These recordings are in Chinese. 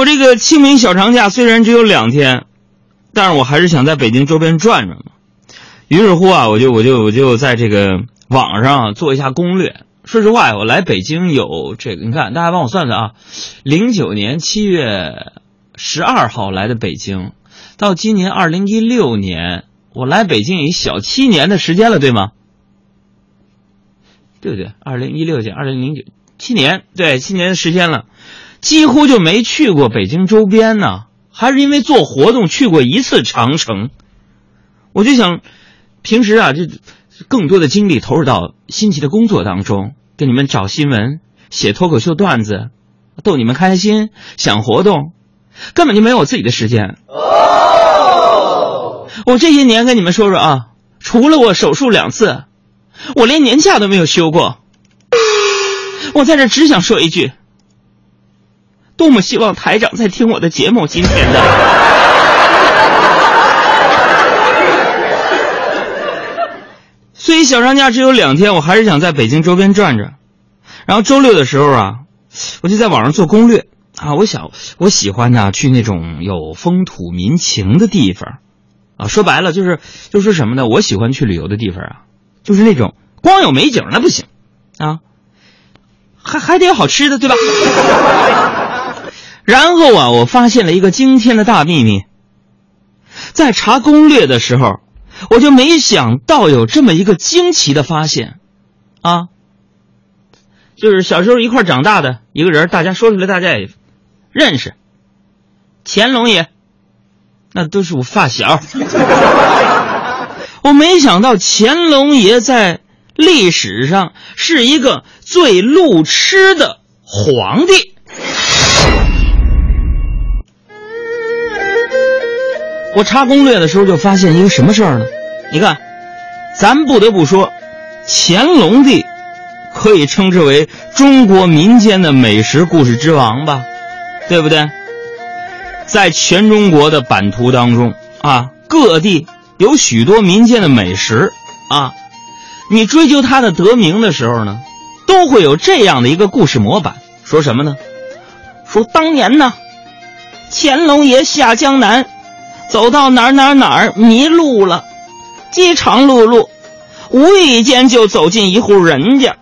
我这个清明小长假虽然只有两天，但是我还是想在北京周边转转嘛。于是乎啊，我就我就我就在这个网上做一下攻略。说实话，我来北京有这个，你看大家帮我算算啊，零九年七月十二号来的北京，到今年二零一六年，我来北京也小七年的时间了，对吗？对不对？二零一六年，二零零九七年，对，七年的时间了，几乎就没去过北京周边呢。还是因为做活动去过一次长城，我就想，平时啊，就更多的精力投入到新奇的工作当中，给你们找新闻、写脱口秀段子，逗你们开心，想活动，根本就没有我自己的时间。哦我这些年跟你们说说啊，除了我手术两次。我连年假都没有休过，我在这只想说一句：多么希望台长在听我的节目。今天的，所以小长假只有两天，我还是想在北京周边转转。然后周六的时候啊，我就在网上做攻略啊，我想我喜欢呢去那种有风土民情的地方啊，说白了就是就是什么呢？我喜欢去旅游的地方啊。就是那种光有美景那不行，啊，还还得有好吃的，对吧？然后啊，我发现了一个惊天的大秘密，在查攻略的时候，我就没想到有这么一个惊奇的发现，啊，就是小时候一块长大的一个人，大家说出来大家也认识，乾隆爷，那都是我发小。我没想到乾隆爷在历史上是一个最路痴的皇帝。我查攻略的时候就发现一个什么事儿呢？你看，咱不得不说，乾隆帝可以称之为中国民间的美食故事之王吧，对不对？在全中国的版图当中啊，各地。有许多民间的美食啊，你追究它的得名的时候呢，都会有这样的一个故事模板，说什么呢？说当年呢，乾隆爷下江南，走到哪儿哪儿哪儿迷路了，饥肠辘辘，无意间就走进一户人家，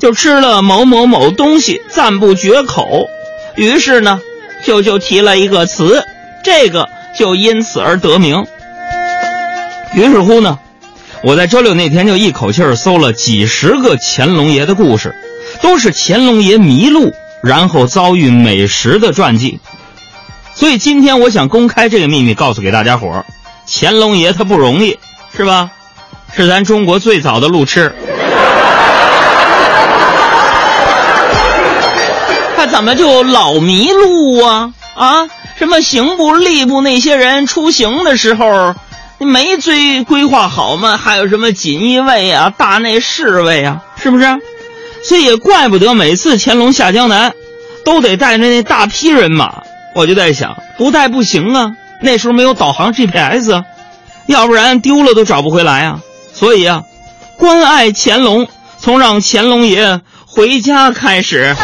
就吃了某某某东西，赞不绝口，于是呢，就就提了一个词，这个就因此而得名。于是乎呢，我在周六那天就一口气儿搜了几十个乾隆爷的故事，都是乾隆爷迷路然后遭遇美食的传记。所以今天我想公开这个秘密，告诉给大家伙儿：乾隆爷他不容易，是吧？是咱中国最早的路痴。他怎么就老迷路啊？啊，什么刑部、吏部那些人出行的时候？没追规划好嘛？还有什么锦衣卫啊、大内侍卫啊，是不是？所以也怪不得每次乾隆下江南，都得带着那大批人马。我就在想，不带不行啊。那时候没有导航 GPS，要不然丢了都找不回来啊。所以啊，关爱乾隆，从让乾隆爷回家开始。